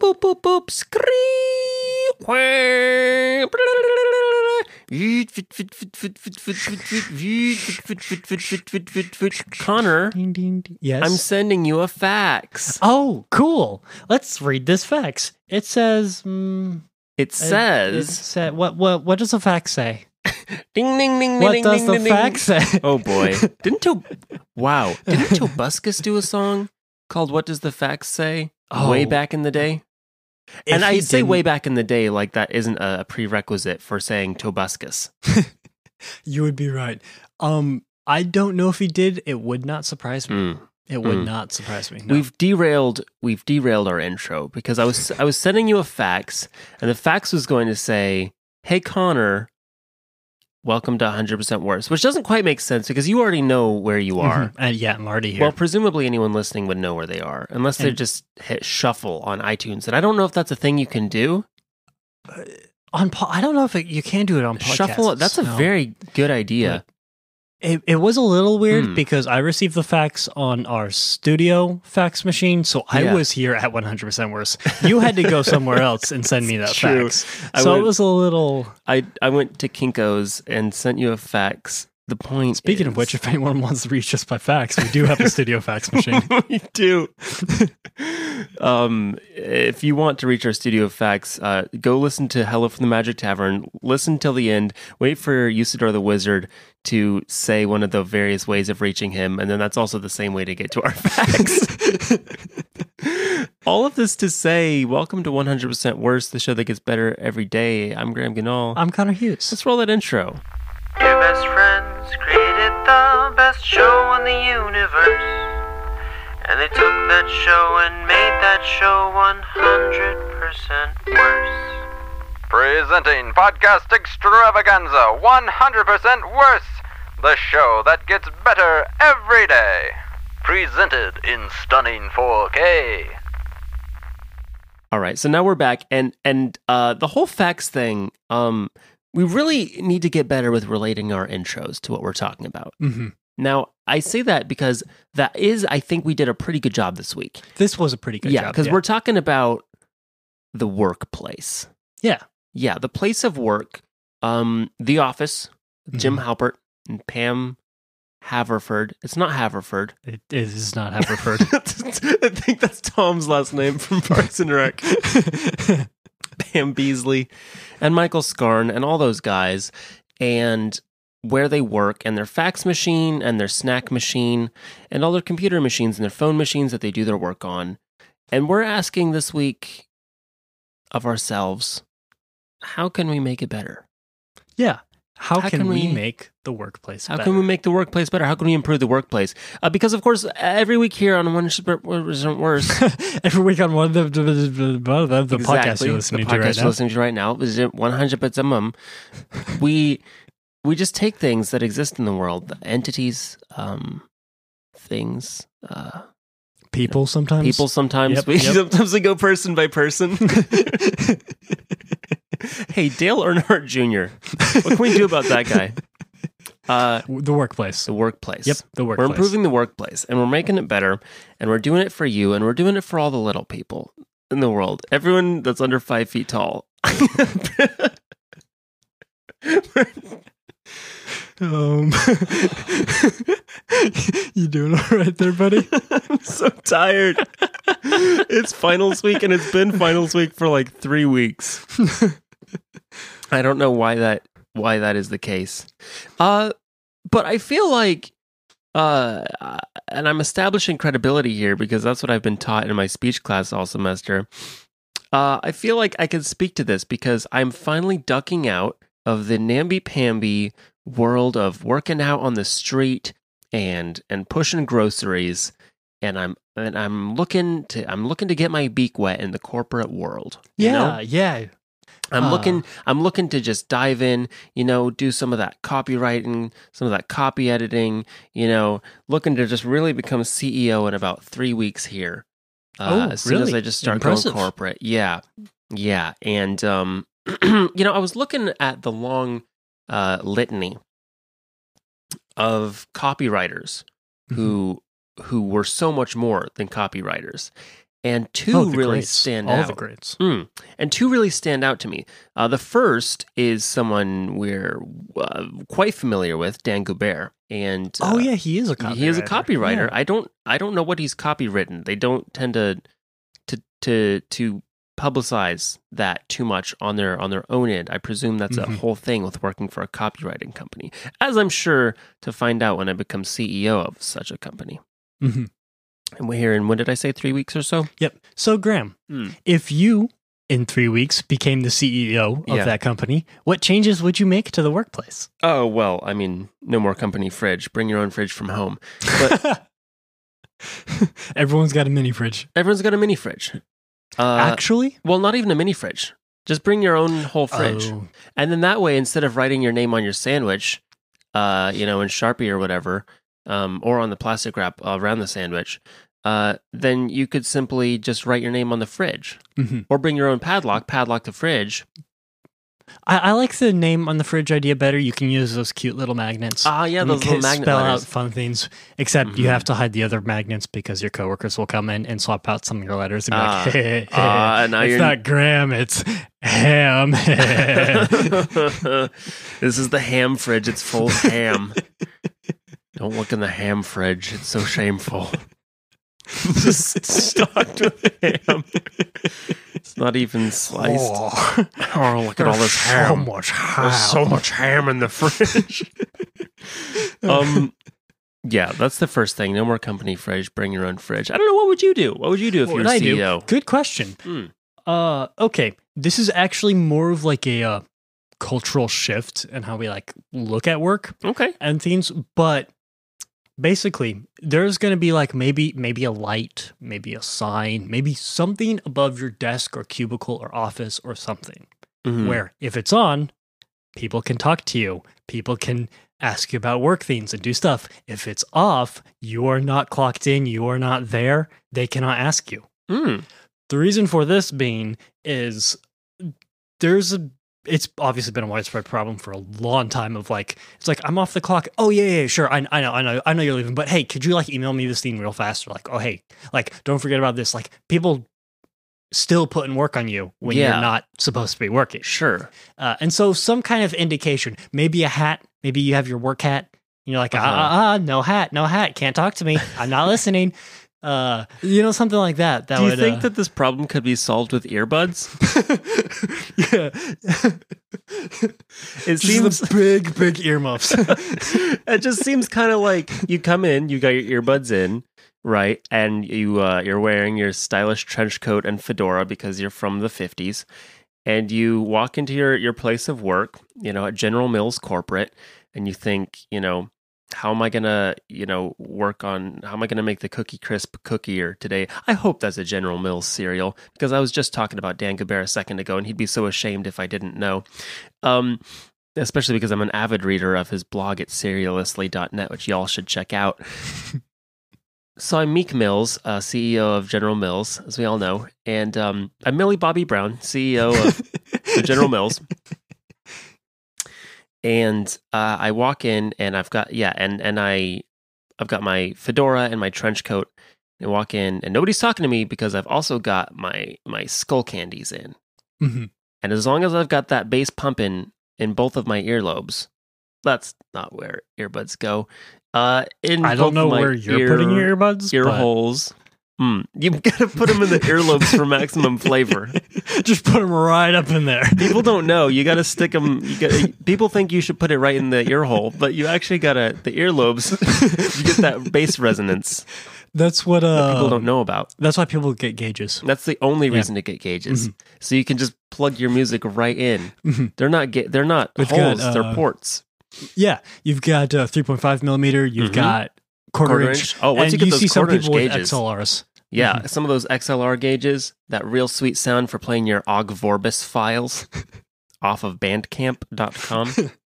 boop boop boop scree. Connor, Ding, ding, ding. Yes. I'm sending you a fax. oh, cool. Let's read this fax. It says. Mm, It it- says, it sa- what what what does the fax say? ding ding ding What ding does ding the ding, ding. fax say? Oh boy. Didn't to Wow. Didn't Tobuscus do a song called What Does the Fax Say? Way Oh. back in the day? If and I he say way back in the day like that isn't a prerequisite for saying Tobuscus. You would be right. Um, I don't know if he did. It would not surprise me. Mm. It would Mm. not surprise me. No. We've derailed we've derailed our intro because I was I was sending you a fax and the fax was going to say, "Hey Connor, welcome to 100% worse," which doesn't quite make sense because you already know where you are. Mhm. And yeah, I'm already here. Well, presumably anyone listening would know where they are, unless they just hit shuffle on iTunes. And I don't know if that's a thing you can do. on po- I don't know if it, you can do it on podcasts. Shuffle. That's a no. very good idea. It, it was a little weird Hmm. because I received the fax on our studio fax machine, so I Yeah. was here at 100% worse. You had to go somewhere else and send me that true. fax. I so went- it was a little. I I went to Kinkos and sent you a fax. The point. Speaking of which, if anyone wants to reach us by fax, we do have a studio fax machine. we do. um, if you want to reach our studio fax, uh, go listen to Hello from the Magic Tavern. Listen till the end. Wait for Usidore the Wizard to say one of the various ways of reaching him, and then that's also the same way to get to our fax. All of this to say, welcome to 100% Worse, the show that gets better every day. I'm Graham Ganal. I'm Connor Hughes. Let's roll that intro. Your best friends created the best show in the universe. And they took that show and made that show 100% worse. Presenting Podcast Extravaganza 100% Worse, the show that gets better every day. Presented in stunning 4K. All right, so now we're back, and and uh, the whole fax thing. Um, we really need to get better with relating our intros to what we're talking about. hmm Now, I say that because that is, I think we did a pretty good job this week. This was a pretty good yeah, job. because we're talking about the workplace. Yeah. Yeah, the place of work. Um, the office. Jim Mm-hmm. Halpert and Pam Haverford. It's not Haverford. It is not Haverford. I think that's Tom's last name from Parks and Rec. Pam Beesly and Michael Scarn and all those guys and where they work and their fax machine and their snack machine and all their computer machines and their phone machines that they do their work on. And we're asking this week of ourselves, how can we make it better? yeah. How, How can, can we, we- make the workplace better? How better? can we make the workplace better? How can we improve the workplace? Uh, because, of course, every week here on One isn't Worse, Every week on one of the, the, the, the, the podcast you're listening the to right you're now. listening to right now is it 100% mum. we we just take things that exist in the world, the entities, um, things, uh, People sometimes. people. Sometimes Yep, we yep. sometimes we go person by person. hey, Dale Earnhardt Jr. What can we do about that guy? Uh, the workplace. the workplace. Yep, the workplace. We're improving the workplace and we're making it better and we're doing it for you and we're doing it for all the little people in the world. Everyone that's under five feet tall. Um, you doing all right there, buddy? I'm so tired. it's finals week and it's been finals week for like three weeks. I don't know why that why that is the case. Uh but I feel like uh and I'm establishing credibility here because that's what I've been taught in my speech class all semester. Uh I feel like I can speak to this because I'm finally ducking out of the namby pamby world of working out on the street and and pushing groceries and I'm and I'm looking to I'm looking to get my beak wet in the corporate world. you Yeah, know? yeah. I'm Uh. looking I'm looking to just dive in, you know, do some of that copywriting, some of that copy editing, you know, looking to just really become CEO in about 3 weeks here. Uh, Oh, as soon as? I just start Impressive. going corporate. Yeah. Yeah, and um you know, I was looking at the long uh litany of copywriters who who were so much more than copywriters. And two Oh, really stand All out. the greats. Mm. And two really stand out to me. Uh, the first is someone we're uh, quite familiar with, Dan Goubert, and uh, oh yeah, he is a copywriter. he is a copywriter. Yeah. I don't I don't know what he's copywritten. They don't tend to to to to publicize that too much on their on their own end. I presume that's a Mhm. whole thing with working for a copywriting company. As I'm sure to find out when I become CEO of such a company. Mhm. And we're here in when did I say 3 weeks or so? Yep. So Graham, Hmm. if you in three weeks became the CEO of Yeah. that company, what changes would you make to the workplace? Oh, well, I mean, no more company fridge. Bring your own fridge from home. But Everyone's got a mini fridge. everyone's got a mini fridge. Uh, Actually, well, not even a mini fridge. Just bring your own whole fridge. Oh, And then that way, instead of writing your name on your sandwich, uh, you know, in Sharpie or whatever, um, or on the plastic wrap around the sandwich, uh, then you could simply just write your name on the fridge, mhm. or bring your own padlock, padlock the fridge. I, I like the name on the fridge idea better. You can use those cute little magnets. Ah, yeah, and those you little can magnet spell letters. out fun things. Except you Mhm. have to hide the other magnets because your coworkers will come in and swap out some of your letters and be Ah. like, hey, hey, Ah, now it's you're- not Graham, it's Ham. this is the ham fridge. It's full of ham. Don't look in the ham fridge. It's so shameful. Just stocked with ham. It's not even sliced. Oh, Oh, look at all this so ham. much There's so much ham in the fridge. um, yeah, that's the first thing. No more company fridge. Bring your own fridge. I don't know. What would you do? What would you do if What you would were I do? CEO? Good question. Hmm. Uh, okay, this is actually more of like a uh, cultural shift in how we like look at work Okay. and things, but basically there's going to be like maybe maybe a light, maybe a sign, maybe something above your desk or cubicle or office or something Mhm. where if it's on, people can talk to you, people can ask you about work things and do stuff. If it's off, you are not clocked in, you are not there, they cannot ask you. Mm. The reason for this being is there's a it's obviously been a widespread problem for a long time of like it's like I'm off the clock. Oh yeah, yeah, sure. I, I know, I know, I know you're leaving, but hey, could you like email me this thing real fast? Or like, oh hey, like don't forget about this. Like people still putting work on you when Yeah. you're not supposed to be working. Sure. Uh, and so some kind of indication, maybe a hat, maybe you have your work hat. And you're like, ah, Uh-huh. ah, ah, no hat, no hat, can't talk to me. I'm not listening. Uh, you know, something like that. That Do you would, think uh, that this problem could be solved with earbuds? yeah. It Just seems the big, big earmuffs. it just seems kind of like you come in, you got your earbuds in, right, and you uh, you're wearing your stylish trench coat and fedora because you're from the '50s, and you walk into your your place of work, you know, at General Mills corporate, and you think, you know. How am I gonna, you know, work on? How am I gonna make the Cookie Crisp cookier today? I hope that's a General Mills cereal because I was just talking about Dan Gabert a second ago, and he'd be so ashamed if I didn't know. Um, especially because I'm an avid reader of his blog at serialistly.net, which y'all should check out. so I'm Meek Mills, uh, CEO of General Mills, as we all know, and um, I'm Millie Bobby Brown, CEO of the General Mills. And uh, I walk in, and I've got yeah, and and I, I've got my fedora and my trench coat. I walk in, and nobody's talking to me because I've also got my my Skullcandies in. Mhm. And as long as I've got that bass pumping in both of my earlobes, that's not where earbuds go. Uh, in I don't know where you're ear, putting your earbuds. ear holes. Mm, you've got to put them in the earlobes for maximum flavor. Just put them right up in there. People don't know. You got to stick them. You got. People think you should put it right in the ear hole, but you actually got to the earlobes. you get that bass resonance That's what that uh. people don't know about. That's why people get gauges. That's the only Yeah. reason to get gauges. Mhm. So you can just plug your music right in. Mhm. They're not ga- they're not We've got, holes, they're uh, ports. Yeah, you've got uh, 3.5 millimeter. You've Mhm. got quarter, Quarter inch. inch. Oh, once and you get those see some quarter inch people with. XLRs. Yeah, mm-hmm. some of those XLR gauges, that real sweet sound for playing your OGG Vorbis files off of bandcamp.com.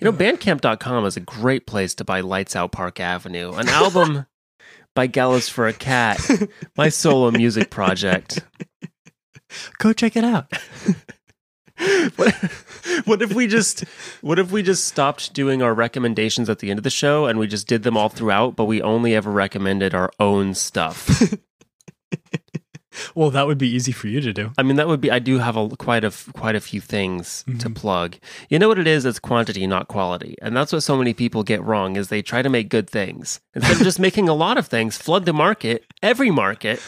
You know, bandcamp.com is a great place to buy Lights Out Park Avenue, an album by Gallows for a Cat, my solo music project. Go check it out. what, what if we just what if we just stopped doing our recommendations at the end of the show and we just did them all throughout, but we only ever recommended our own stuff? Well, that would be easy for you to do. I mean, that would be. I do have a quite a quite a few things to plug. You know what it is? It's quantity, not quality, and that's what so many people get wrong. Is they try to make good things instead of just making a lot of things, flood the market, every market,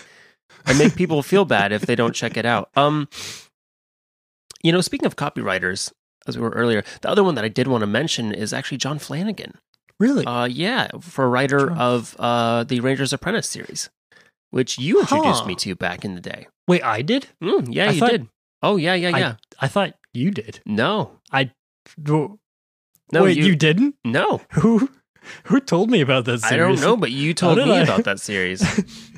and make people feel bad if they don't check it out. Um, you know, speaking of copywriters, as we were earlier, the other one that I did want to mention is actually John Flanagan. Really? Uh, yeah, for a writer John. of uh the Ranger's Apprentice series, which you introduced Huh. me to back in the day. Wait, I did? Mm, yeah, I you thought- did. Oh yeah, yeah, I- yeah. I thought you did. No, No, no, Wait, you, you, didn't? no. Who who told me about that I series? don't know, but you told me I? about that series,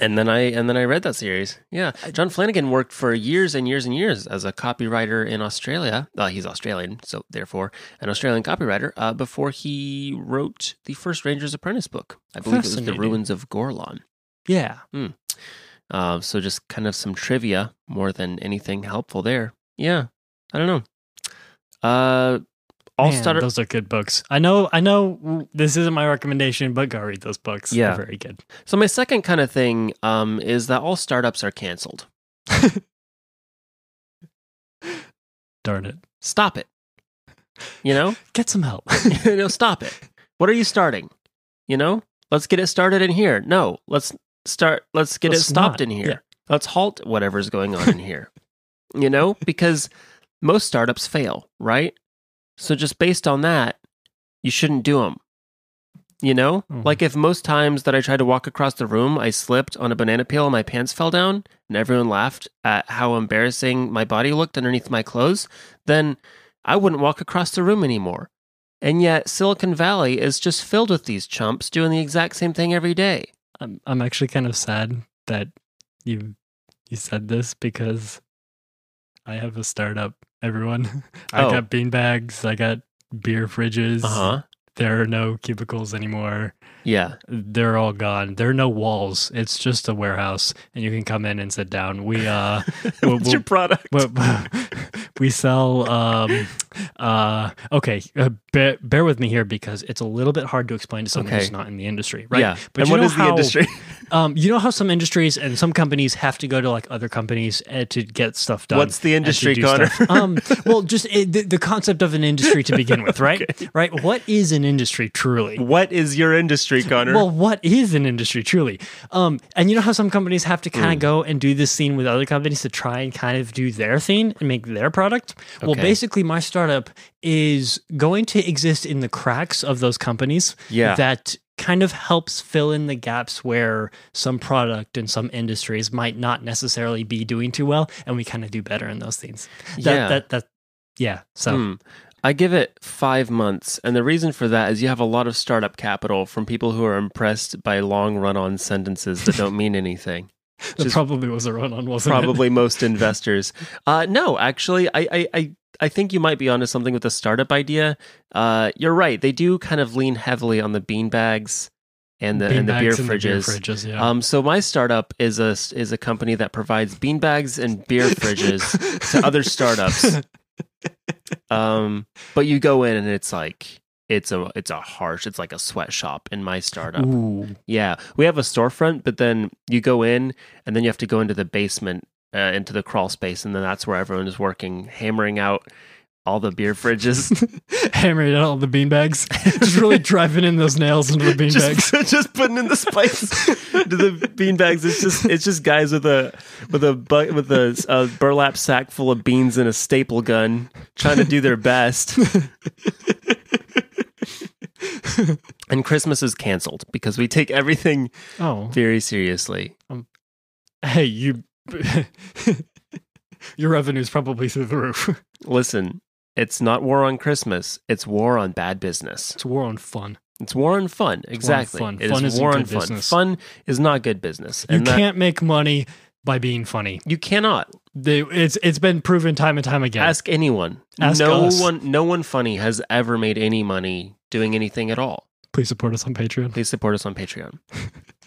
and then I and then I read that series. Yeah, John Flanagan worked for years and years and years as a copywriter in Australia. Uh, he's Australian, so therefore an Australian copywriter. Uh, before he wrote the first Ranger's Apprentice book, I believe it was the Ruins of Gorlan. Yeah. Uh, so just kind of some trivia more than anything helpful there. Yeah, I don't know. All Man, started. those are good books. I know I know this isn't my recommendation, but go read those books. Yeah. They're very good. So my second kind of thing um, is that all startups are canceled. Darn it. Stop it. You know, Get some help. you know, stop it. What are you starting? You know, let's get it started in here. No, let's start. Let's get Let's it stopped not. in here. Yeah. Let's halt whatever's going on in here. You know, because most startups fail, right? So just based on that, you shouldn't do them. You know, Mhm. like if most times that I tried to walk across the room, I slipped on a banana peel and my pants fell down, and everyone laughed at how embarrassing my body looked underneath my clothes, then I wouldn't walk across the room anymore. And yet, Silicon Valley is just filled with these chumps doing the exact same thing every day. I'm I'm actually kind of sad that you you said this because I have a startup. Everyone, I Oh. got bean bags. I got beer fridges. Uh huh. There are no cubicles anymore. Yeah. They're all gone. There are no walls. It's just a warehouse, and you can come in and sit down. We uh, Well, What's your product? we, we sell um uh okay uh, bear, bear with me here because it's a little bit hard to explain to someone Okay. who's not in the industry right Yeah. but and what is the industry? um you know how some industries and some companies have to go to like other companies uh, to get stuff done What's the industry, Connor? um well just it, the, the concept of an industry to begin with right right what is an industry truly what is your industry, Connor? well, what is an industry truly? Um, and you know how some companies have to kind of go and do this thing with other companies to try and kind of do their thing and make their product? Well, basically, my startup is going to exist in the cracks of those companies Yeah. that kind of helps fill in the gaps where some product and some industries might not necessarily be doing too well, and we kind of do better in those things. That, Yeah. That, that, yeah. So. Hmm. I give it five months. And the reason for that is you have a lot of startup capital from people who are impressed by long run on sentences that don't mean anything. That probably was a run on, wasn't it? Probably most investors. Uh, no, actually, I, I, I, I think you might be onto something with the startup idea. Uh, you're right. They do kind of lean heavily on the bean bags and the, and the beer and the fridges. fridges, yeah. Um, so my startup is a is a company that provides beanbags and beer fridges to other startups. Um, but you go in and it's like it's a it's a harsh. It's like a sweatshop in my startup. Ooh. Yeah, we have a storefront, but then you go in and then you have to go into the basement, uh, into the crawl space, and then that's where everyone is working, hammering out all the beer fridges. hammering out all the beanbags. Just really driving in those nails into the beanbags. just, just putting in the spice to the beanbags. It's just it's just guys with a with a bu- with a, a burlap sack full of beans and a staple gun trying to do their best. and Christmas is canceled because we take everything Oh, very seriously. Um, hey, you. Your revenue's probably through the roof. Listen, it's not war on Christmas. It's war on bad business. It's war on fun. It's war on fun. Exactly. fun. It Fun is war on fun. business. Fun is not good business. You that- can't make money by being funny. you cannot They, it's it's been proven time and time again. ask anyone. Ask no us. one no one funny has ever made any money doing anything at all. Please support us on Patreon. Please support us on Patreon.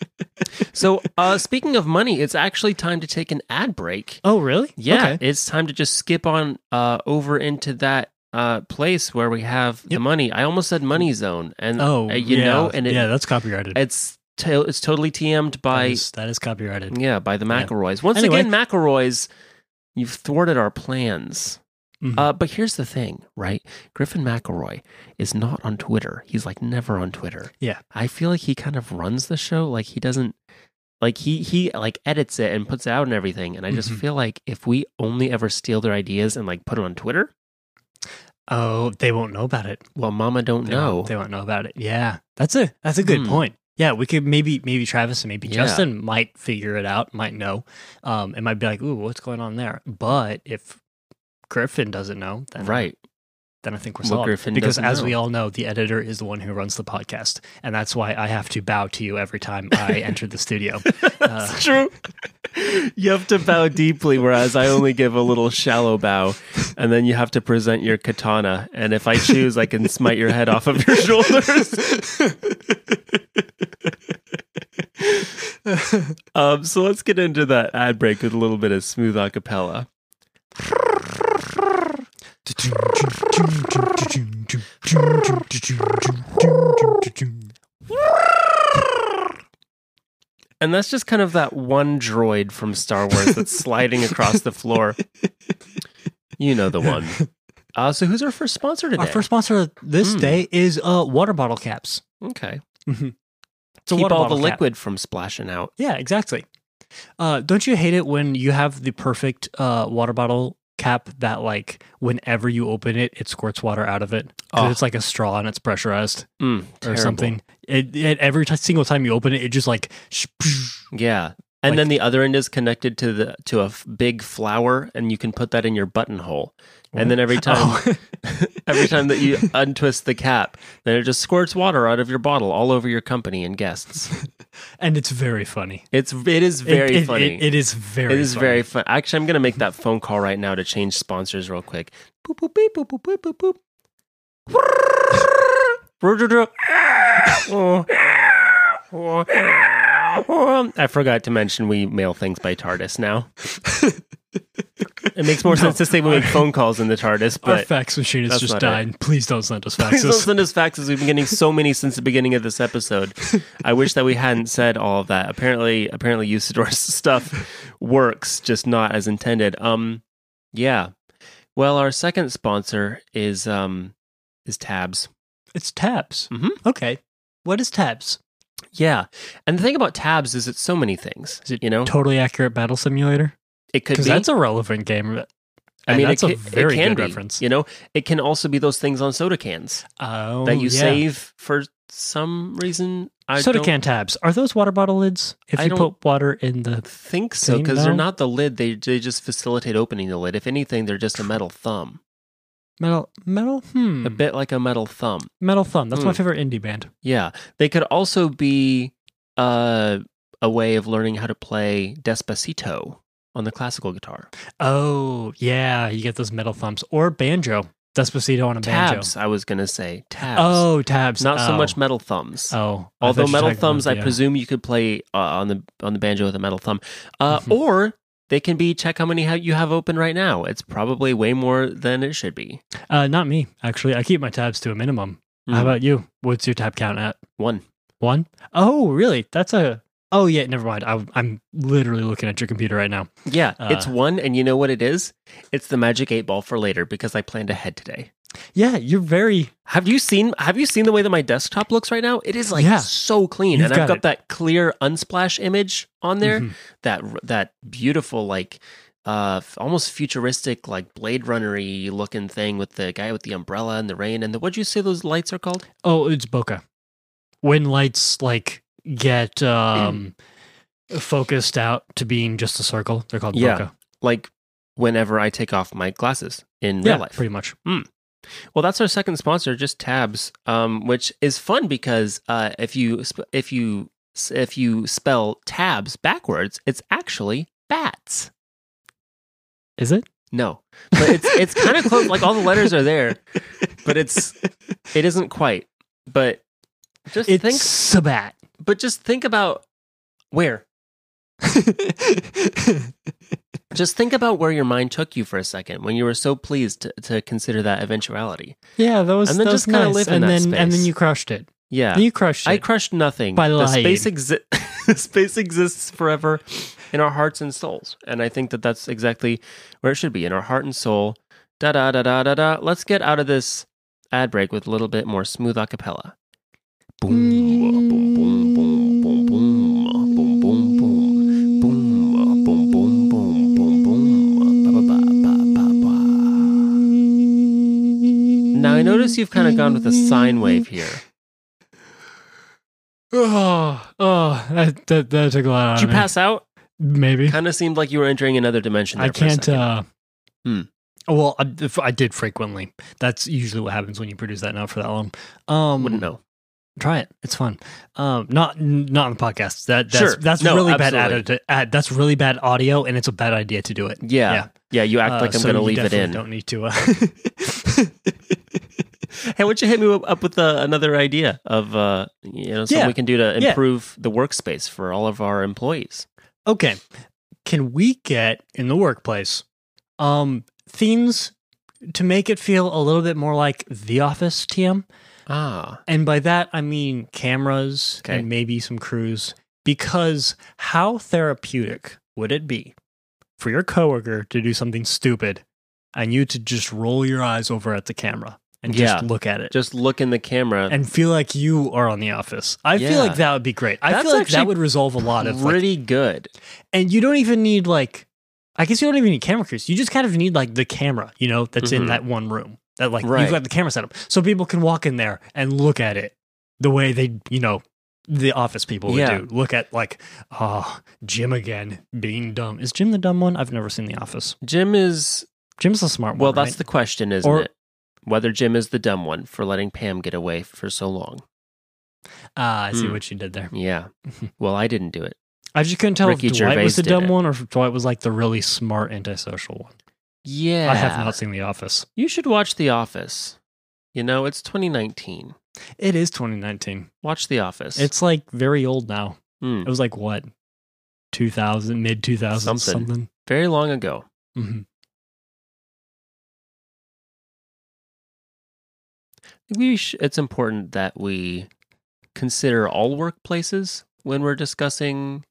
so, uh, speaking of money, it's actually time to take an ad break. Oh, really? Yeah, Okay. it's time to just skip on uh, over into that uh, place where we have the money. I almost said Money Zone, and Oh, uh, you yeah. know, and it, yeah, that's copyrighted. it's to- it's totally TM'd by is, that is copyrighted. yeah by the. McElroys. Once Anyway. again, McElroys, you've thwarted our plans. Mhm. Uh, but here's the thing, right? Griffin McElroy is not on Twitter. He's like never on Twitter. Yeah. I feel like he kind of runs the show. Like he doesn't like he he like edits it and puts it out and everything. And I just Mhm. feel like if we only ever steal their ideas and like put it on Twitter, oh, they won't know about it. well, Mama don't They know. won't, they won't know about it. Yeah, that's a that's a good Hmm. point. Yeah, we could maybe maybe Travis and maybe Yeah. Justin might figure it out, might know. Um, it might be like, ooh, what's going on there? But if Griffin doesn't know, then right. then I think we're solved. Griffin because as know. we all know, the editor is the one who runs the podcast, and that's why I have to bow to you every time I enter the studio. Uh, true. You have to bow deeply, whereas I only give a little shallow bow, and then you have to present your katana. And if I choose, I can smite your head off of your shoulders. um, so let's get into that ad break with a little bit of smooth acapella. And that's just kind of that one droid from Star Wars that's sliding across the floor. You know the one. Uh, so who's our first sponsor today? Our first sponsor this Hmm. day is uh, water bottle caps. okay. It's a Keep all the cap. liquid from splashing out. Yeah, exactly. Uh, don't you hate it when you have the perfect uh, water bottle cap that, like, whenever you open it, it squirts water out of it. Oh. it's like a straw and it's pressurized Mm, or terrible. something. It, it every t- single time you open it, it just like. Yeah. And Like- then the other end is connected to the to a f- big flower, and you can put that in your buttonhole. And then every time, Oh. every time that you untwist the cap, then it just squirts water out of your bottle all over your company and guests. And it's very funny. It's it is It- very it, funny. It, it is very. It is funny. very fun. Actually, I'm going to make that phone call right now to change sponsors real quick. Boop, boop, beep, boop, boop, boop, boop, boop. I forgot to mention we mail things by TARDIS now. It makes more No. sense to say we make phone calls in the TARDIS, Our but fax machine is just dying. Please don't send us faxes. Please don't send us faxes. We've been getting so many since the beginning of this episode. I wish that we hadn't said all of that. Apparently, apparently, Usidore's stuff works, just not as intended. Um, yeah. Well, our second sponsor is um is Tabs. It's tabs. Mm-hmm. Okay. What is tabs? Yeah, and the thing about Tabs is it's so many things. Is it you know, Totally accurate battle simulator. It could Because be. that's a relevant game. I mean, that's it, a ca- it very can good be, reference. You know, it can also be those things on soda cans Oh, that you yeah. save for some reason. I Soda can tabs. Are those water bottle lids? If I you put water in the think so because they're not the lid. They they just facilitate opening the lid. If anything, they're just a metal thumb, metal metal hmm a bit like a metal thumb. metal thumb. That's my Hmm. favorite indie band. Yeah, they could also be uh, a way of learning how to play Despacito on the classical guitar. Oh yeah, you get those metal thumbs or banjo. Despacito on a banjo. Tabs, I was gonna say tabs. Oh, tabs. not so Oh. much metal thumbs. Oh, Although thought you were metal thumbs, about I uh, presume you could play uh, on the on the banjo with a metal thumb, uh, Mhm. or they can be check how many you have open right now. It's probably way more than it should be. Uh, not me actually. I keep my tabs to a minimum. How Mm. about you? What's your tab count at? One. One? Oh, really? That's a. Oh yeah, never mind. I, I'm literally looking at your computer right now. Yeah, Uh, it's one, and you know what it is? It's the magic eight ball for later because I planned ahead today. Yeah, you're very. Have you seen Have you seen the way that my desktop looks right now? It is like Yeah. so clean, and I've got got it. that clear unsplash image on there. Mhm. That that beautiful like uh almost futuristic like Blade Runnery looking thing with the guy with the umbrella and the rain and the what'd you say those lights are called? Oh, it's bokeh. When lights like get um focused out to being just a circle, they're called Yeah. bokeh. Like whenever I take off my glasses in Yeah, real life. pretty much. Well, that's our second sponsor, just Tabs, um, which is fun because uh, if you if you if you spell tabs backwards, it's actually bats. Is it? No, but it's it's kind of close. Like all the letters are there, but it's it isn't quite. But just It's think, Sabat. But just think about where. Just think about where your mind took you for a second when you were so pleased to, to consider that eventuality. yeah, that was And then just kinda nice. live in and that then and then you crushed it. Yeah. You crushed it. I crushed nothing. By the lying. space exi- space exists forever in our hearts and souls, and I think that that's exactly where it should be in our heart and soul. Da da da da da da. Let's get out of this ad break with a little bit more smooth acapella. Boom, boom, Now you've kind of gone with a sine wave here. Oh, oh, that, that, that took a lot out Did you of me. pass out? Maybe. Kind of seemed like you were entering another dimension. There I can't. second. uh Hmm. Well, I, I did frequently. That's usually what happens when you produce that note for that long. Um, Wouldn't know. Try it. It's fun. Um, not not on the podcast. That that's Sure. that's No, really bad absolutely. added. Ad, that's really bad audio, and it's a bad idea to do it. Yeah. Yeah. Yeah. you act Uh, like I'm so going to leave it in. Don't need to. Uh, Hey, why don't you hit me up with uh, another idea of uh, you know something Yeah. we can do to Yeah. improve the workspace for all of our employees? okay, can we get in the workplace um themes to make it feel a little bit more like The Office? TM. Ah, And by that, I mean cameras Okay. and maybe some crews. Because how therapeutic would it be for your coworker to do something stupid and you to just roll your eyes over at the camera and Yeah. just look at it just look in the camera. and feel like you are on the office? I Yeah. feel like that would be great. I That's feel like that would resolve a lot of like, pretty good. and you don't even need like I guess you don't even need camera crews. You just kind of need like the camera, you know, that's in Mhm. that one room. That like Right. you've got the camera set up. So people can walk in there and look at it the way they, you know, the office people would Yeah. do. Look at like, oh, Jim again being dumb. Is Jim the dumb one? I've never seen The Office. Jim is Jim's the smart one. well. That's right? the question, isn't Or- it? Whether Jim is the dumb one for letting Pam get away for so long. Ah, I see Hmm. what you did there. Yeah. well, I didn't do it. I just couldn't tell Ricky if Dwight Gervais was the did dumb it. one or if Dwight was like the really smart antisocial one. Yeah. I have not seen The Office. You should watch The Office. You know, it's 2019. It is 2019. Watch The Office. It's like very old now. Hmm. It was like what, two thousand, mid 2000 Something. something. very long ago. hmm we sh- it's important that we consider all workplaces when we're discussing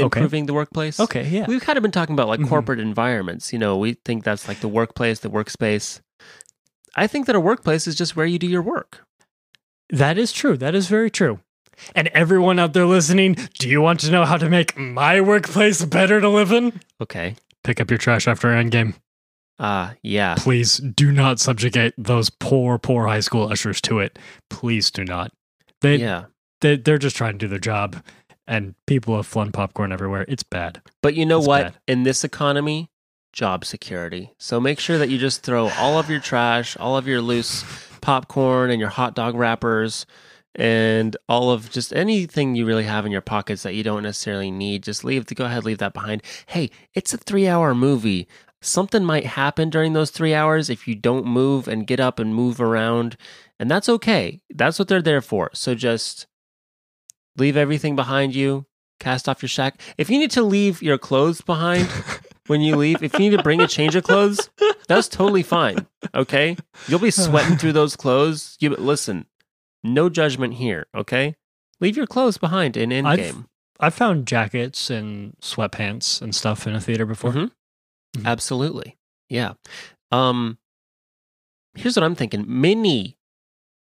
Okay. improving the workplace. Okay, yeah, We've kind of been talking about like Mhm. corporate environments. You know, we think that's like the workplace, the workspace. I think that a workplace is just where you do your work. that is true. That is very true. And everyone out there listening, do you want to know how to make my workplace better to live in? Okay. Pick up your trash after Endgame. Ah, yeah. Please do not subjugate those poor, poor high school ushers to it. Please do not. They, yeah. they they're just trying to do their job, and people have flung popcorn everywhere. It's bad. But you know It's what? bad. In this economy, job security. So make sure that you just throw all of your trash, all of your loose popcorn and your hot dog wrappers and all of just anything you really have in your pockets that you don't necessarily need. Just leave to go ahead, leave that behind. Hey, it's a three hour movie. Something might happen during those three hours if you don't move and get up and move around. And that's okay. That's what they're there for. So just leave everything behind you, cast off your shack. If you need to leave your clothes behind when you leave, if you need to bring a change of clothes, that's totally fine. Okay? You'll be sweating through those clothes. You listen, no judgment here, okay? Leave your clothes behind in I've- Endgame. I've found jackets and sweatpants and stuff in a theater before. Mhm. Mhm. Absolutely. Yeah. Um here's what I'm thinking. Many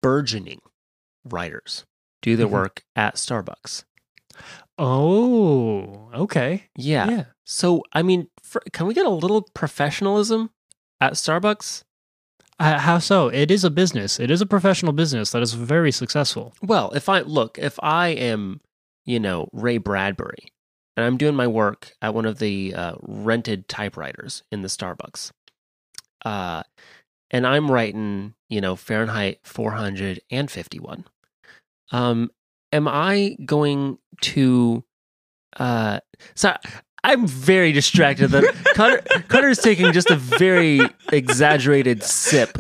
burgeoning writers do their Mhm. work at Starbucks. Oh, okay. Yeah. yeah. So, I mean, for, can we get a little professionalism at Starbucks? Uh, how so? It is a business. It is a professional business that is very successful. Well, if I look, if I am, you know, Ray Bradbury and I'm doing my work at one of the uh, rented typewriters in the Starbucks, uh, and I'm writing, you know, Fahrenheit 451, um, am I going to, uh, so I'm very distracted. That Connor, Connor's taking just a very exaggerated sip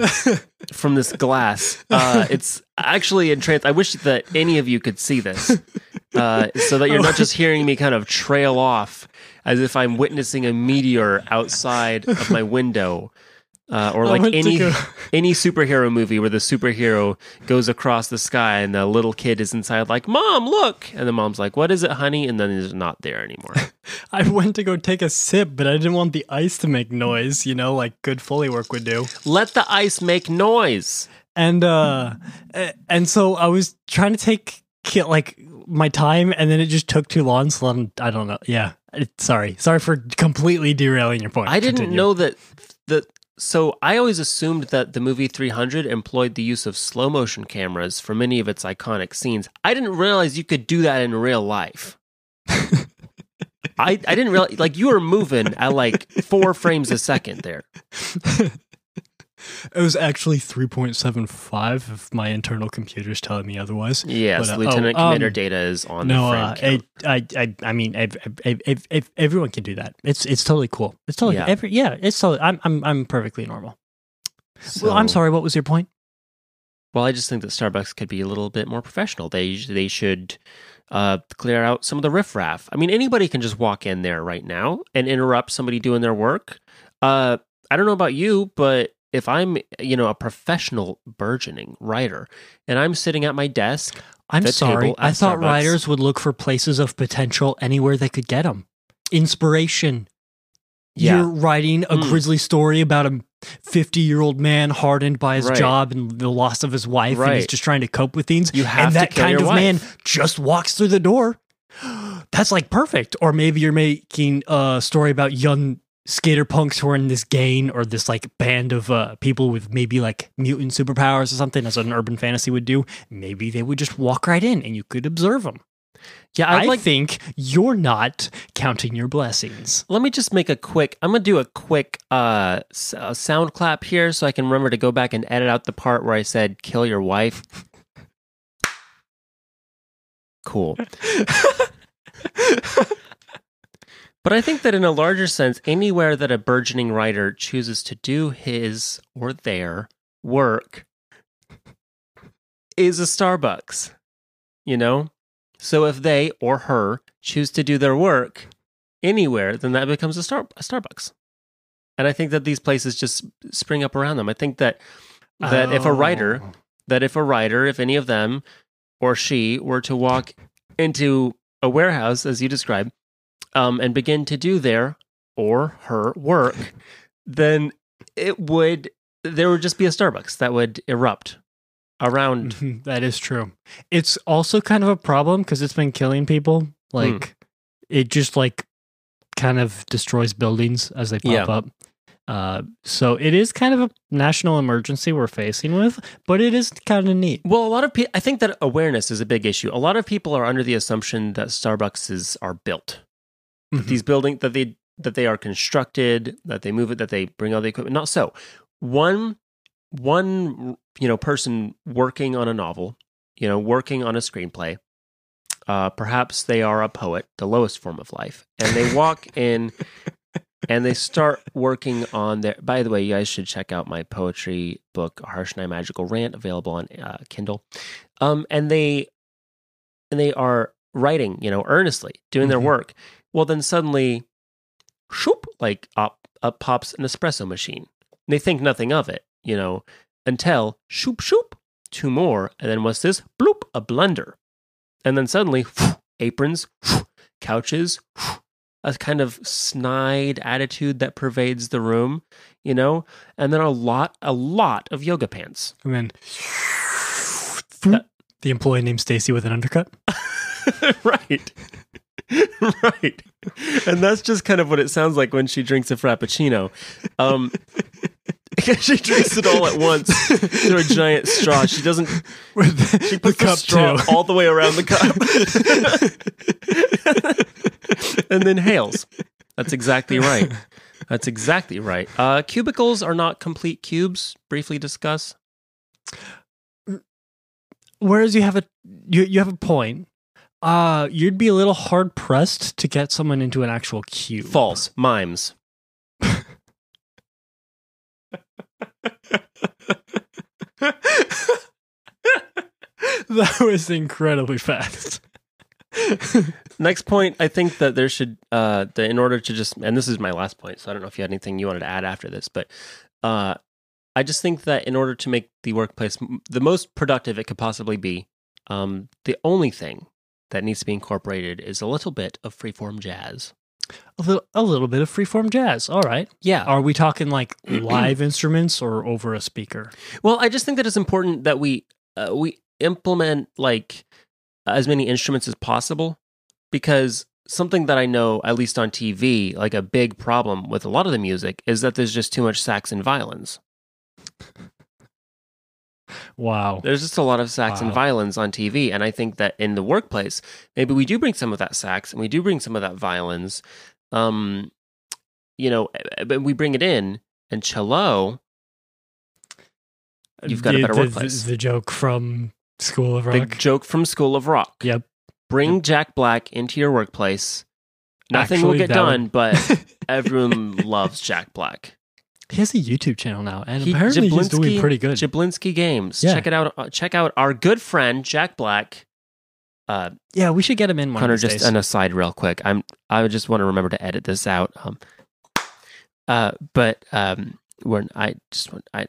from this glass. Uh, it's actually entranced. I wish that any of you could see this, uh, so that you're not just hearing me kind of trail off as if I'm witnessing a meteor outside of my window. Uh, or like any any superhero movie where the superhero goes across the sky and the little kid is inside like mom look and the mom's like what is it honey and then it's not there anymore I went to go take a sip, but I didn't want the ice to make noise, you know, like good Foley work would do. let the ice make noise And uh and so I was trying to take like my time and then it just took too long, so I'm, I don't know. Yeah. Sorry. Sorry for completely derailing your point. I didn't Continue. know that the so I always assumed that the movie 300 employed the use of slow motion cameras for many of its iconic scenes. I didn't realize you could do that in real life. I, I didn't realize like you were moving at like four frames a second there. It was actually 3.75 if my internal computer is telling me otherwise. Yes, But, uh, Lieutenant oh, um, Commander Data is on No, the frame uh. I, I, I, I mean, ev- ev- everyone can do that. It's, it's totally cool. It's totally, Yeah. every, yeah, it's totally. I'm, I'm, I'm perfectly normal. well, I'm sorry. What was your point? Well, I just think that Starbucks could be a little bit more professional. They they should uh, clear out some of the riffraff. I mean, anybody can just walk in there right now and interrupt somebody doing their work. Uh, I don't know about you, but if I'm you know a professional burgeoning writer and I'm sitting at my desk, I'm sorry. I thought Starbucks. writers would look for places of potential anywhere they could get them. Inspiration. Yeah. You're writing a Mm. grisly story about a 50 year old man hardened by his Right. job and the loss of his wife, and he's just trying to cope with things. you have and that kind of man just walks through the door. That's like perfect. Or maybe you're making a story about young skater punks who are in this gang or this like band of uh, people with maybe like mutant superpowers or something, as an urban fantasy would do. Maybe they would just walk right in and you could observe them. Yeah, I I'd like. think you're not counting your blessings. Let me just make a quick. I'm gonna do a quick uh, s- uh, sound clap here, so I can remember to go back and edit out the part where I said "kill your wife." Cool. But I think that in a larger sense, anywhere that a burgeoning writer chooses to do his or their work is a Starbucks. You know? So if they or her choose to do their work anywhere, then that becomes a, Star- a Starbucks. And I think that these places just spring up around them. I think that that if a writer Oh. that if a writer, if any of them or she were to walk into a warehouse, as you described, um, and begin to do their or her work, then it would there would just be a Starbucks that would erupt around. Mhm, that is true. It's also kind of a problem because it's been killing people. Like it just like kind of destroys buildings as they pop Yeah. up. Uh, so it is kind of a national emergency we're facing with, but it is kind of neat. Well, a lot of people, I think that awareness is a big issue. A lot of people are under the assumption that Starbucks is are built. Mhm. these buildings that they that they are constructed, that they move it, that they bring all the equipment. Not so. One one you know person working on a novel, you know, working on a screenplay. Uh, perhaps they are a poet, the lowest form of life, and they walk in and they start working on their. By the way, you guys should check out my poetry book, Harsh Night Magical Rant, available on uh, Kindle. Um, and they and they are writing, you know, earnestly doing their Mhm. work. Well, then suddenly, shoop, like up up pops an espresso machine. And they think nothing of it, you know, until shoop shoop, two more, and then what's this? Bloop, a blender, and then suddenly aprons, couches, a kind of snide attitude that pervades the room, you know, and then a lot, a lot of yoga pants. And then That- the employee named Stacy with an undercut. right. right. And that's just kind of what it sounds like when she drinks a frappuccino. Um she drinks it all at once through a giant straw. She doesn't the, she puts the, cup straw too. all the way around the cup. and then hails. That's exactly right. That's exactly right. Uh cubicles are not complete cubes, briefly discuss. Whereas you have a you you have a point, Uh, you'd be a little hard pressed to get someone into an actual queue. False. Mimes. that was incredibly fast. Next point, I think that there should, uh, the, in order to just, and this is my last point, so I don't know if you had anything you wanted to add after this, but uh, I just think that in order to make the workplace m- the most productive it could possibly be, um, the only thing that needs to be incorporated is a little bit of freeform jazz. A little, a little bit of freeform jazz. All right. Yeah. Are we talking like live instruments or over a speaker? Well, I just think that it's important that we uh, we implement like as many instruments as possible because something that I know at least on TV, like a big problem with a lot of the music is that there's just too much sax and violins. Wow. There's just a lot of sax and Wow. violins on TV and I think that in the workplace, maybe we do bring some of that sax and we do bring some of that violins. Um you know, eh, but we bring it in and cello You've got a better the, workplace. The, the joke from School of Rock. the joke from School of Rock. Yep. Bring Jack Black into your workplace. Nothing will get done, but everyone loves Jack Black. He has a YouTube channel now, and He- apparently he's doing pretty good. Jablinski Games. Yeah. Check it out. uh, Check out our good friend Jack Black. Uh, yeah, we should get him in one Hunter, of just days. an aside, real quick. I'm. I just want to remember to edit this out. Um, uh, but um, we're. I just want. I.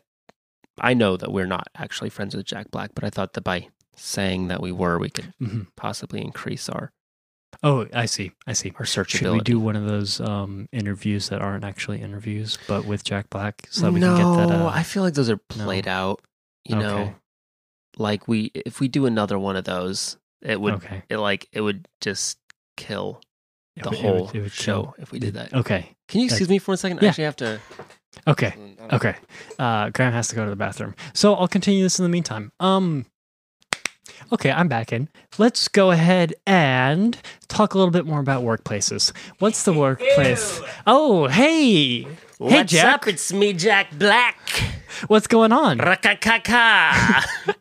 I know that we're not actually friends with Jack Black, but I thought that by saying that we were, we could Mhm. possibly increase our Oh, I see. I see. our searchability. Should we do one of those um, interviews that aren't actually interviews, but with Jack Black, so that we no, can get that? Uh, I feel like those are played out. You know, like we if we do another one of those, it would okay. it like it would just kill It the would- it whole would- it would show kill if we did that. Okay. Can you excuse me for a second? I Yeah. actually have to. Okay. Okay. Uh, Graham has to go to the bathroom. So I'll continue this in the meantime. Um. Okay, I'm back in. Let's go ahead and talk a little bit more about workplaces. What's the workplace? Oh, hey. Hey, What's Jack. up? It's me, Jack Black. What's going on? Rakakaka.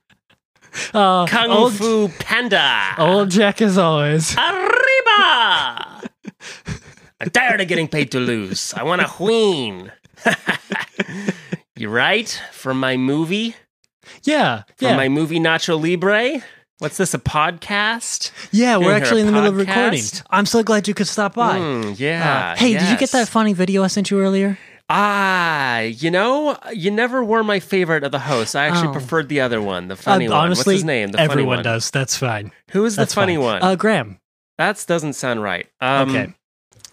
Uh, Kung old, Fu Panda. old Jack as always. Arriba! I'm tired of getting paid to lose. I want a queen. you right? From my movie? Yeah. From Yeah. my movie Nacho Libre? What's this, a podcast? yeah, we're actually in the middle of podcast? recording. I'm so glad you could stop by. Mm, yeah. Uh, hey, did you get yes. that funny video I sent you earlier? Ah, you know, you never were my favorite of the hosts. I actually Oh. preferred the other one, the funny Uh, one. honestly, What's his name? The funny Everyone one. does. That's fine. Who is the That's funny fine. one? Uh, Graham. that doesn't sound right. Um, Okay.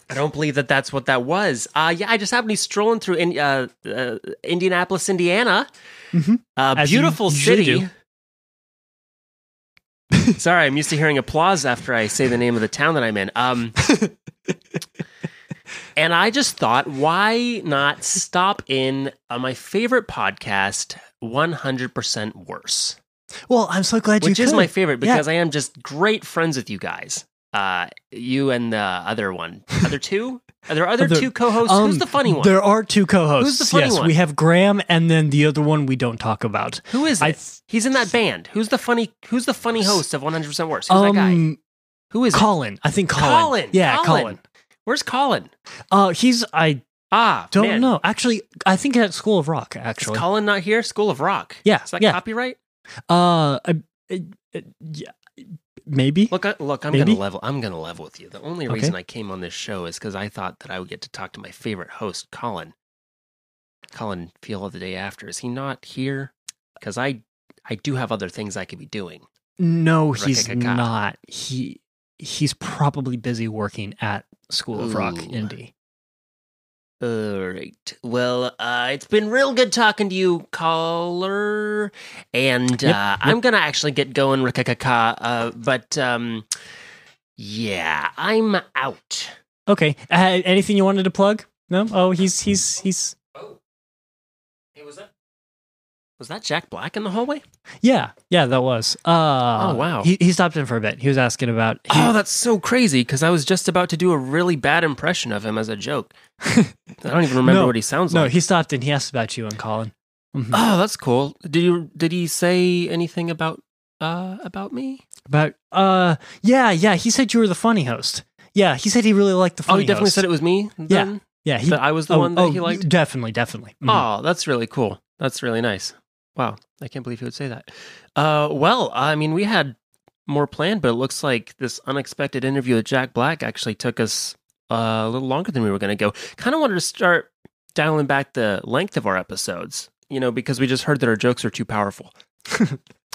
I don't believe that that's what that was. Uh, yeah, I just happened to be strolling through in, uh, uh, Indianapolis, Indiana. Mhm. Uh, As you beautiful usually city. Sorry, I'm used to hearing applause after I say the name of the town that I'm in. Um, and I just thought, why not stop in on my favorite podcast, 100% Worse, Well, I'm so glad you which you is my favorite Yeah. because I am just great friends with you guys. Uh, you and the other one, other two. Are there other Other- two co-hosts? Um, Who's the funny one? There are two co-hosts. Who's the funny yes, one? we have Graham, and then the other one we don't talk about. Who is it? Th- He's in that band. Who's the funny? Who's the funny host of 100% Worse? Who's that guy? Um, Who is it? Colin. I think Colin. Colin. Yeah, Colin. Colin. Where's Colin? Uh, he's. I Ah, don't man. know. Actually, I think at School of Rock. Is Actually, Colin not here? School of Rock. yeah, Is that yeah. copyright? Uh, I, I- I- yeah, maybe. Look, I, look, I'm Maybe. gonna level. I'm gonna level with you. The only Okay. reason I came on this show is because I thought that I would get to talk to my favorite host, Colin. Colin Feel of the day after. Is he not here? Because I, I do have other things I could be doing. No, he's not. He he's probably busy working at School of Rock, Ooh. Indy. All right. Well, uh, it's been real good talking to you, caller. And Yep, uh, yep. I'm going to actually get going, Rikakaka. Uh, but um, yeah, I'm out. Okay. Uh, anything you wanted to plug? No. Oh, he's he's he's. Oh. Hey, was that? Was that Jack Black in the hallway? Yeah, yeah, that was. Uh, Oh, wow. He he stopped in for a bit. He was asking about. He, oh, that's so crazy because I was just about to do a really bad impression of him as a joke. I don't even remember No, what he sounds no, like. No, he stopped and He asked about you and Colin. Mhm. Oh, that's cool. Did you did he say anything about uh about me? About uh yeah, yeah, he said you were the funny host. Yeah, he said he really liked the Oh, funny he definitely host. said it was me. Then? Yeah, he that I was the oh, one that oh, he liked. Definitely, definitely. Mhm. Oh, that's really cool. That's really nice. Wow, I can't believe he would say that. Uh, well, I mean, we had more planned, but it looks like this unexpected interview with Jack Black actually took us uh, a little longer than we were going to go. Kind of wanted to start dialing back the length of our episodes, you know, because we just heard that our jokes are too powerful.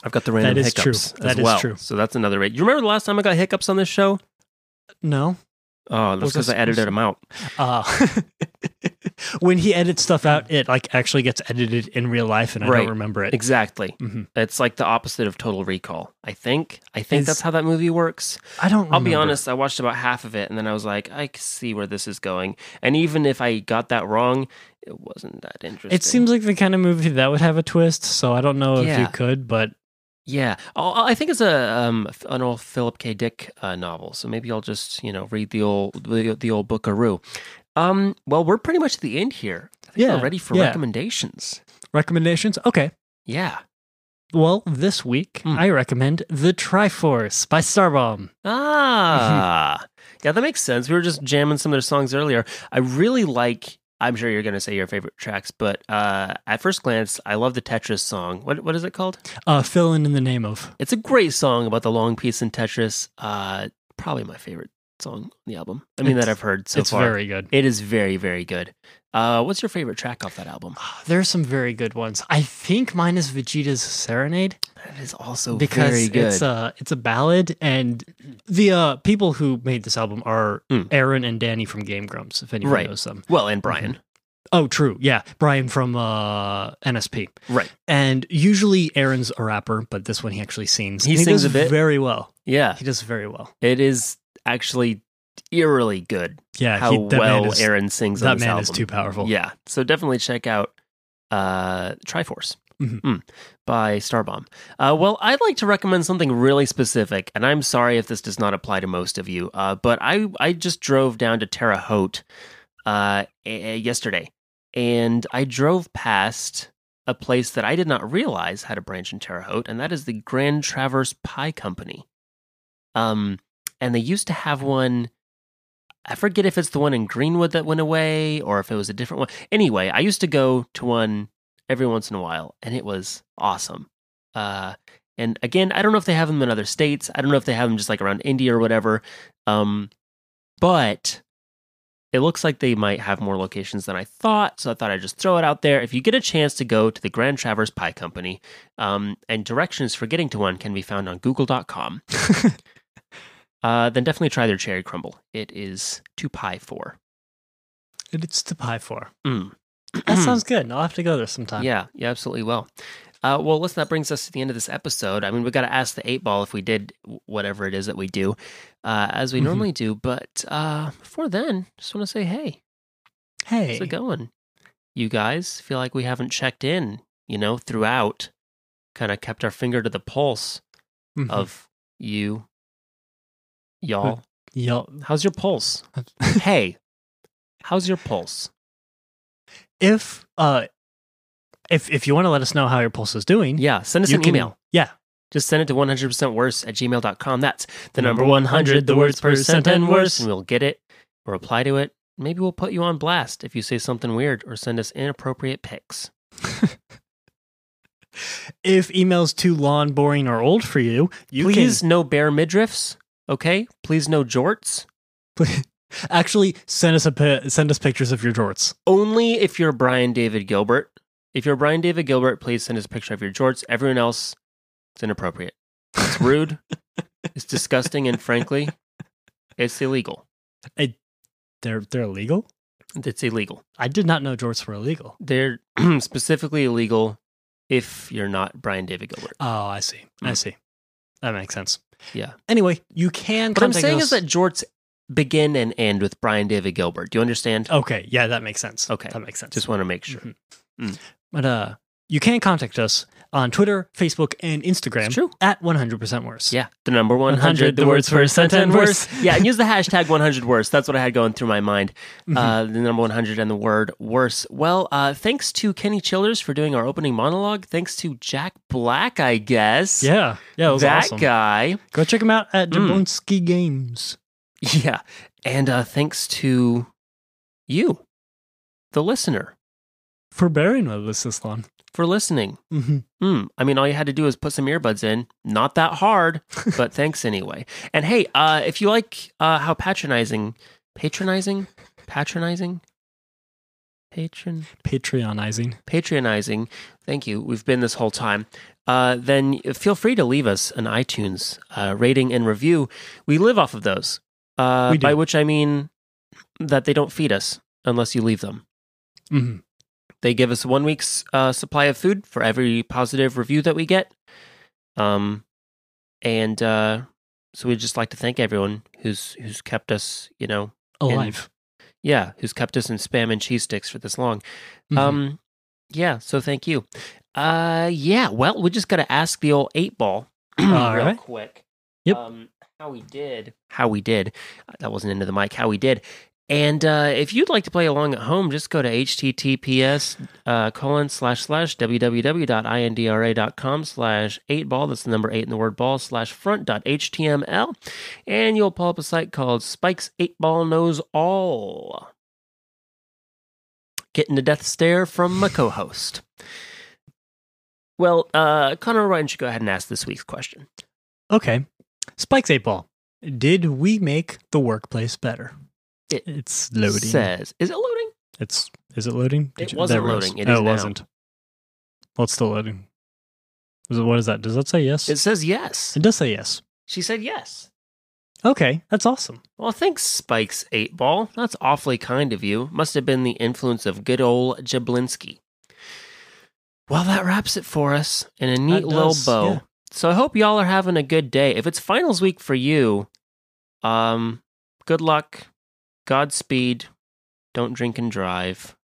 I've got the random is true. hiccups That as is well. true. So that's another rate. You remember the last time I got hiccups on this show? No. Oh, that's because I edited him out. Uh when he edits stuff out, it like actually gets edited in real life and I Right. don't remember it. Exactly. Mhm. It's like the opposite of Total Recall. I think. I think that's how that movie works. I don't I'll be honest, I watched about half of it and then I was like, I can see where this is going. And even if I got that wrong, it wasn't that interesting. It seems like the kind of movie that would have a twist, so I don't know if you could, but Yeah. I'll, think it's a um, an old Philip K. Dick uh, novel. So maybe I'll just, you know, read the old the, the old Bookaroo. Um, well, we're pretty much at the end here. I think Yeah, we're ready for yeah. recommendations. recommendations? Okay. Yeah. Well, this week Hmm. I recommend The Triforce by Starbomb. Ah, yeah, that makes sense. We were just jamming some of their songs earlier. I really like. I'm sure you're going to say your favorite tracks, but uh, at first glance, I love the Tetris song. What what is it called? Uh fill in in the name of. It's a great song about the long piece in Tetris. Uh, probably my favorite song on the album. I mean It's- that I've heard so it's far. It's very good. It is very very good. Uh, what's your favorite track off that album? There are some very good ones. I think mine is Vegeta's Serenade That is also because very good. it's a it's a ballad, and the uh, people who made this album are Mm. Arin and Danny from Game Grumps. If anyone Right. knows them. well, and Brian. Oh, true. Yeah, Brian from uh, NSP. Right. And usually Arin's a rapper, but this one he actually sings. He And sings a bit? very well. Yeah, He does very well. it is actually eerily good. Yeah, how he, well is, Arin sings on that man album. is too powerful. Yeah, so definitely check out uh, Triforce Mhm. Mm, by Starbomb. Uh, well, I'd like to recommend something really specific, and I'm sorry if this does not apply to most of you, uh, but I I just drove down to Terre Haute uh, yesterday, and I drove past a place that I did not realize had a branch in Terre Haute, and that is the Grand Traverse Pie Company. Um, and they used to have one. I forget if it's the one in Greenwood that went away or if it was a different one. Anyway, I used to go to one every once in a while, and it was awesome. Uh, and again, I don't know if they have them in other states. I don't know if they have them just like around India or whatever. Um, but it looks like they might have more locations than I thought. So I thought I'd just throw it out there. If you get a chance to go to the Grand Traverse Pie Company, um, and directions for getting to one can be found on google.com, uh, then definitely try their cherry crumble. It is to pie for. It's to pie for. Mm. That sounds good. I'll have to go there sometime. Yeah, you absolutely will. Uh, well, listen, that brings us to the end of this episode. I mean, we've got to ask the eight ball if we did whatever it is that we do, uh, as we Mhm. normally do. But uh, before then, just want to say, hey, Hey. how's it going? You guys feel like we haven't checked in, you know, throughout, kind of kept our finger to the pulse Mhm. of you, y'all. Y'all. How's your pulse? hey, how's your pulse? if uh if if you want to let us know how your pulse is doing, Yeah, send us an can- email. Yeah. Just send it to 100% worse at gmail.com. That's the Number number 100, the words percent and worse, and we'll get it or reply to it. Maybe we'll put you on blast if you say something weird or send us inappropriate pics. If email's too long, boring, or old for you, you Please no bare midriffs, okay? Please no jorts. actually send us a send us pictures of your jorts. Only if you're Brian David Gilbert. If you're Brian David Gilbert, please send us a picture of your jorts. Everyone else, it's inappropriate. It's rude. it's disgusting, and frankly, it's illegal. They're they're illegal. It's illegal. I did not know jorts were illegal. They're specifically illegal if you're not Brian David Gilbert. Oh, I see. I Mm. see. That makes sense. Yeah. Anyway, you can. What I'm saying us- is that jorts begin and end with Brian David Gilbert. Do you understand? Okay, yeah, that makes sense. Okay. that makes sense. Just want to make sure. Mhm. Mm. But uh, you can contact us on Twitter, Facebook, and Instagram It's true. at 100% worse. Yeah, the number 100, 100, the the words first, first, sentence sentence worse. worse. Yeah, and use the hashtag 100 worse. That's what I had going through my mind. Mm-hmm. Uh, the number 100 and the word worse. Well, uh, thanks to Kenny Childers for doing our opening monologue. Thanks to Jack Black, I guess. Yeah. Yeah, that awesome. guy. Go check him out at Mm. Jablinski Games. Yeah. And uh, thanks to you, the listener, For bearing with us this long. For listening. Mm-hmm. Hmm. I mean, all you had to do is put some earbuds in. Not that hard, but thanks anyway. And hey, uh, if you like uh, how patronizing, patronizing, patronizing, patron, Patreonizing. patronizing, thank you, we've been this whole time, uh, then feel free to leave us an iTunes uh, rating and review. We live off of those, uh, by which I mean that they don't feed us unless you leave them. Mm-hmm. They give us one week's uh, supply of food for every positive review that we get. Um, and uh, so we'd just like to thank everyone who's who's kept us, you know, Alive. yeah, who's kept us in spam and cheese sticks for this long. Mhm. Um, yeah, so thank you. Uh, yeah, well, we just got to ask the old eight ball real right. quick. Yep. Um, how we did, how we did. That wasn't into the mic. How we did. And uh, if you'd like to play along at home, just go to https uh, colon slash slash www.indra.com slash eight ball. That's the number eight in the word ball slash front dot html. And you'll pull up a site called Spike's Eight Ball Knows All. Getting a death stare from my co host. Well, uh, Connor, why don't you go ahead and ask this week's question? Okay. Spike's 8 Ball. Did we make the workplace better? It it's loading. Says, is it loading? It's is it loading? It you- wasn't loading. It oh, it wasn't. Well, it's still loading. Is it, what is that? Does that say yes? It says yes. it does say yes. She said yes. Okay, that's awesome. Well, thanks, Spike's eight ball. That's awfully kind of you. Must have been the influence of good old Jablinski. Well, that wraps it for us in a neat That little bow. yeah. So I hope y'all are having a good day. If it's finals week for you, um, good luck, Godspeed. Don't drink and drive.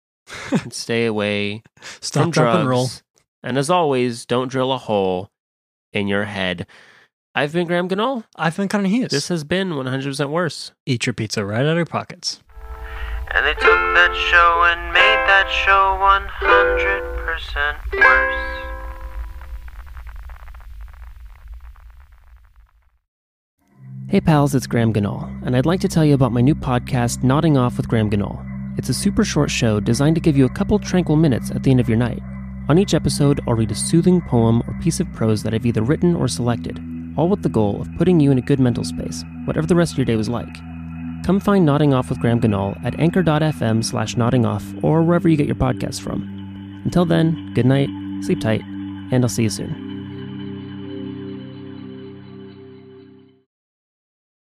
and stay away Stop, from drop, drugs. and roll. And as always, don't drill a hole in your head. I've been Graham Ganol. I've been kind of his. This has been 100% worse. Eat your pizza right out of your pockets. And they took that show and made that show 100% worse. Hey pals, it's Graham Ganol, and I'd like to tell you about my new podcast, Nodding Off with Graham Ganol. It's a super short show designed to give you a couple tranquil minutes at the end of your night. On each episode, I'll read a soothing poem or piece of prose that I've either written or selected, all with the goal of putting you in a good mental space, whatever the rest of your day was like. Come find Nodding Off with Graham Ganol at anchor.fm slash nodding off or wherever you get your podcasts from. Until then, good night, sleep tight, and I'll see you soon.